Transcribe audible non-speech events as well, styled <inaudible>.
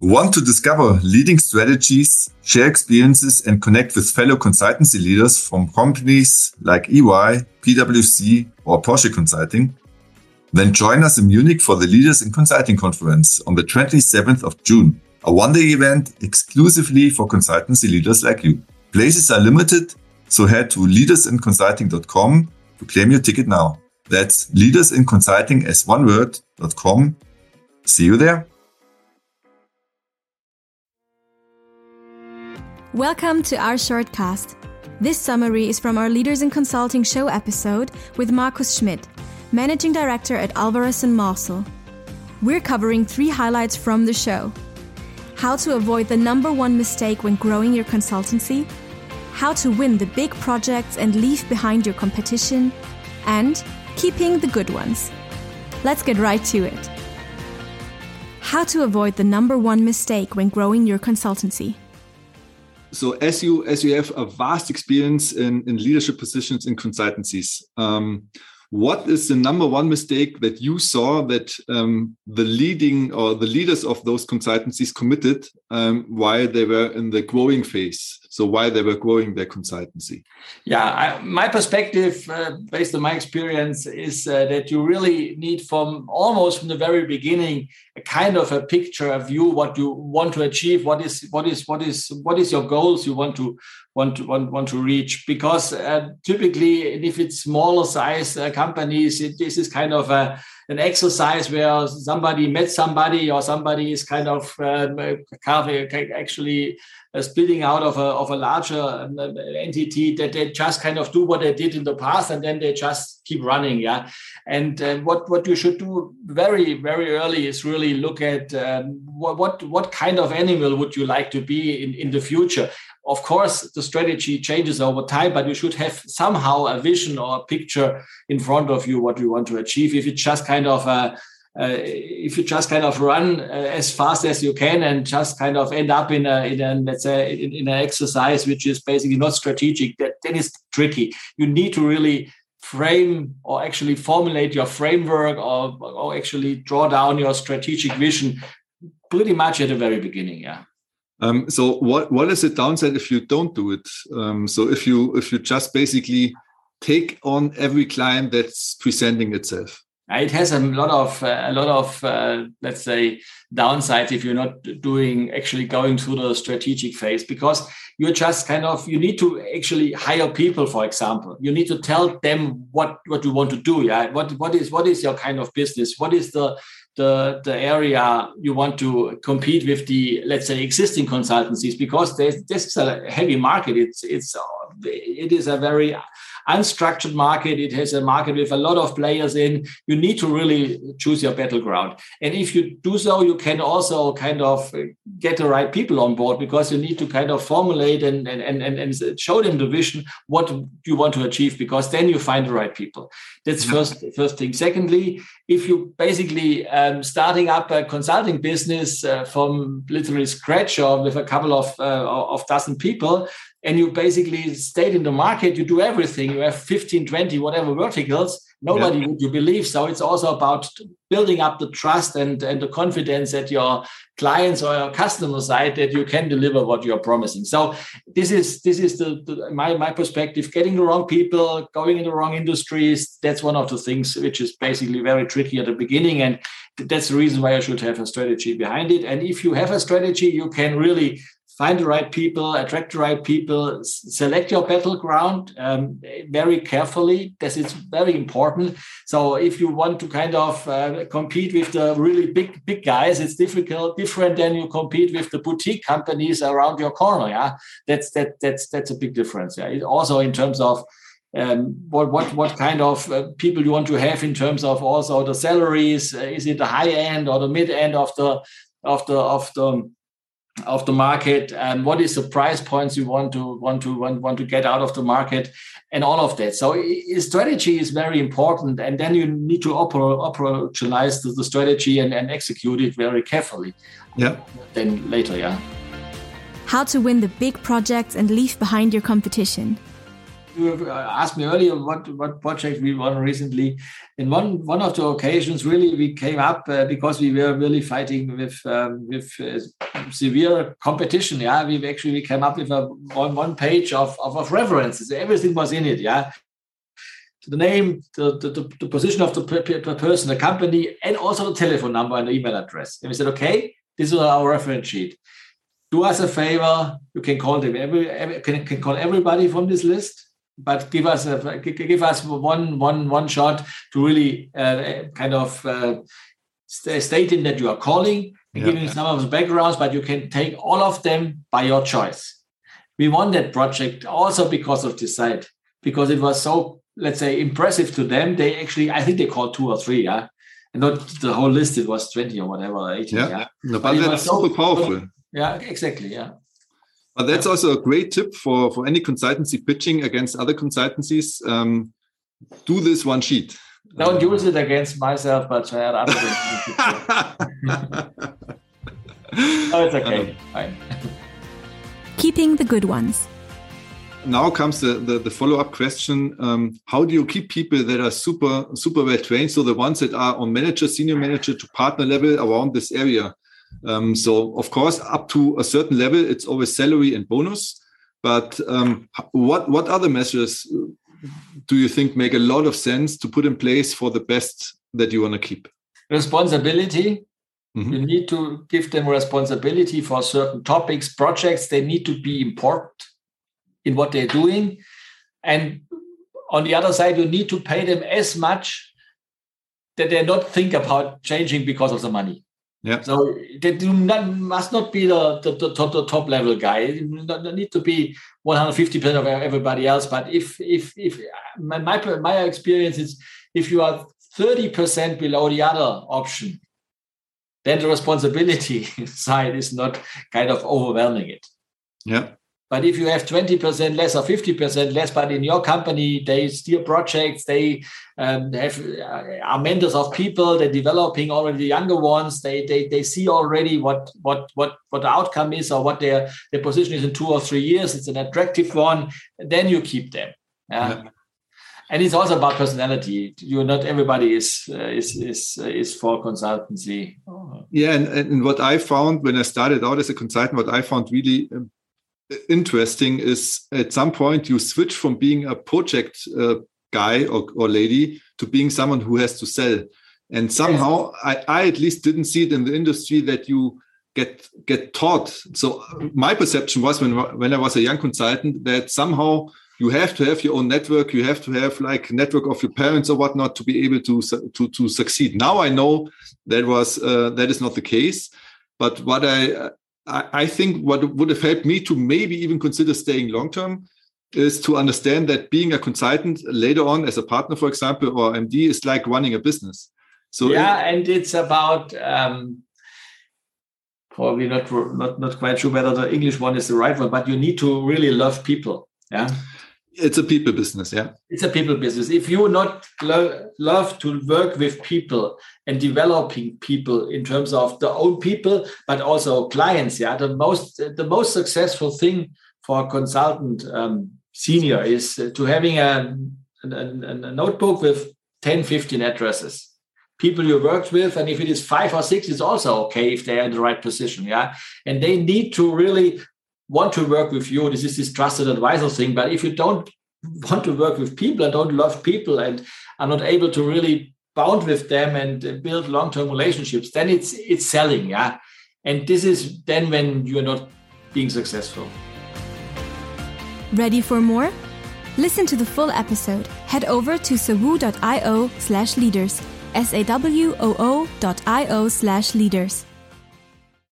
Want to discover leading strategies, share experiences, and connect with fellow consultancy leaders from companies like EY, PwC, or Porsche Consulting? Then join us in Munich for the Leaders in Consulting Conference on the 27th of June, a one day event exclusively for consultancy leaders like you. Places are limited, so head to leadersinconsulting.com to claim your ticket now. That's leadersinconsulting as one word.com. See you there. Welcome to our shortcast. This summary is from our Leaders in Consulting show episode with Markus Schmid, Managing Director at Alvarez & Marsal. We're covering three highlights from the show. How to avoid the number one mistake when growing your consultancy, how to win the big projects and leave behind your competition, and keeping the good ones. Let's get right to it. How to avoid the number one mistake when growing your consultancy. So as you as you have a vast experience in, in leadership positions in consultancies, um, what is the number one mistake that you saw that um, the leading or the leaders of those consultancies committed um, while they were in the growing phase? So while they were growing their consultancy? Yeah, I, my perspective, uh, based on my experience, is uh, that you really need from almost from the very beginning a kind of a picture, a view, what you want to achieve, what is what is what is what is your goals you want to want to want, want to reach because uh, typically if it's smaller size uh, companies it, this is kind of a, an exercise where somebody met somebody or somebody is kind of um, actually uh, splitting out of a, of a larger um, entity that they just kind of do what they did in the past and then they just keep running yeah. And uh, what what you should do very very early is really look at um, what, what kind of animal would you like to be in in the future of course, the strategy changes over time, but you should have somehow a vision or a picture in front of you what you want to achieve. If it's just kind of a uh, if you just kind of run uh, as fast as you can and just kind of end up in a, in a let's say in, in, an exercise which is basically not strategic, that then is tricky. You need to really frame or actually formulate your framework or, or actually draw down your strategic vision pretty much at the very beginning. Yeah. Um, so what what is the downside if you don't do it? Um, so if you if you just basically take on every client that's presenting itself. It has a lot of uh, a lot of uh, let's say downsides if you're not doing actually going through the strategic phase because you're just kind of you need to actually hire people for example. You need to tell them what what you want to do yeah? What what is what is your kind of business? What is the the, the area you want to compete with the let's say existing consultancies? Because there's this is a heavy market. It's it's it is a very unstructured market. It has a market with a lot of players in. You need to really choose your battleground. And if you do so, you can also kind of get the right people on board because you need to kind of formulate and, and, and, and show them the vision, what you want to achieve, because then you find the right people. That's first, first thing. Secondly, if you basically um, starting up a consulting business uh, from literally scratch or with a couple of, uh, of dozen people, and you basically stayed in the market, you do everything, you have 15, 20, whatever verticals, nobody yeah. would you believe. So it's also about building up the trust and, and the confidence at your clients or your customer side that you can deliver what you're promising. So this is this is the, the my, my perspective, getting the wrong people, going in the wrong industries. That's one of the things which is basically very tricky at the beginning. And that's the reason why you should have a strategy behind it. And if you have a strategy, you can really find the right people, attract the right people, select your battleground um, very carefully. This is very important. So if you want to kind of uh, compete with the really big big guys, it's difficult, different than you compete with the boutique companies around your corner. Yeah, that's that that's that's a big difference. Yeah, it also in terms of um, what what what kind of uh, people you want to have in terms of also the salaries? Uh, is it the high end or the mid end of the of the of the of the market and what is the price points you want to want to want, want to get out of the market and all of that. So strategy is very important and then you need to operationalize the, the strategy and, and execute it very carefully. Yeah. Then later yeah. How to win the big projects and leave behind your competition you asked me earlier what what project we won recently. In one one of the occasions, really we came up uh, because we were really fighting with um, with uh, severe competition. Yeah, we actually we came up with a one one page of, of, of references. Everything was in it. Yeah, the name, the, the, the position of the person, the company, and also the telephone number and the email address. And we said, okay, this is our reference sheet. Do us a favor. You can call them every, every can, can call everybody from this list, but give us a give us one one one shot to really uh, kind of uh, stating that you are calling and yeah. giving some of the backgrounds, but you can take all of them by your choice. We won that project also because of this site, because it was so let's say impressive to them they actually i think they called two or three yeah and not the whole list it was 20 or whatever 18 yeah, yeah. No, but, but that's super so, powerful yeah exactly yeah but that's also a great tip for for any consultancy pitching against other consultancies. Um, do this one sheet. Don't use it against myself but try other <laughs> oh it's okay. Fine. Keeping the good ones. Now comes the, the, the follow-up question. Um, how do you keep people that are super super well trained? So the ones that are on manager senior manager to partner level around this area um, so of course up to a certain level it's always salary and bonus but um, what what other measures do you think make a lot of sense to put in place for the best that you want to keep responsibility Mm -hmm. You need to give them responsibility for certain topics, projects. They need to be important in what they're doing. And on the other side, you need to pay them as much that they not think about changing because of the money. Yeah. So they do not, must not be the, the, the, top, the top level guy. They need to be 150% of everybody else. But if if if my my experience is if you are 30% below the other option, then the responsibility <laughs> side is not kind of overwhelming it. Yeah. But if you have 20% less or 50% less, but in your company, they steer projects, they um, have uh, are mentors of people, they're developing already the younger ones, they, they, they see already what, what, what, what the outcome is or what their, their position is in two or three years. It's an attractive one. Then you keep them. Yeah. yeah. And it's also about personality. You not everybody is uh, is is uh, is for consultancy. Yeah, and, and what I found when I started out as a consultant, what I found really um, interesting is at some point you switch from being a project uh, guy or, or, lady to being someone who has to sell. And somehow I, I at least didn't see it in the industry that you get get taught. So my perception was when when I was a young consultant that somehow you have to have your own network. You have to have like network of your parents or whatnot to be able to to to succeed. Now I know that was uh, that is not the case. But what I I, think what would have helped me to maybe even consider staying long term is to understand that being a consultant later on as a partner, for example, or MD is like running a business. So yeah, it, and it's about um, probably not not not quite sure whether the English one is the right one, but you need to really love people. Yeah it's a people business yeah. It's a people business. If you not lo- love to work with people and developing people in terms of the own people but also clients yeah the most the most successful thing for a consultant um, senior is to having a, a, a, notebook with 10 15 addresses. People you worked with and if it is five or six it's also okay if they're in the right position yeah. And they need to really want to work with you. This is this trusted advisor thing. But if you don't want to work with people and don't love people and are not able to really bound with them and build long-term relationships, then it's it's selling, yeah. And this is then when you're not being successful. Ready for more? Listen to the full episode. Head over to sawoo.io slash leaders. S-A-W-O-O dot I-O slash leaders.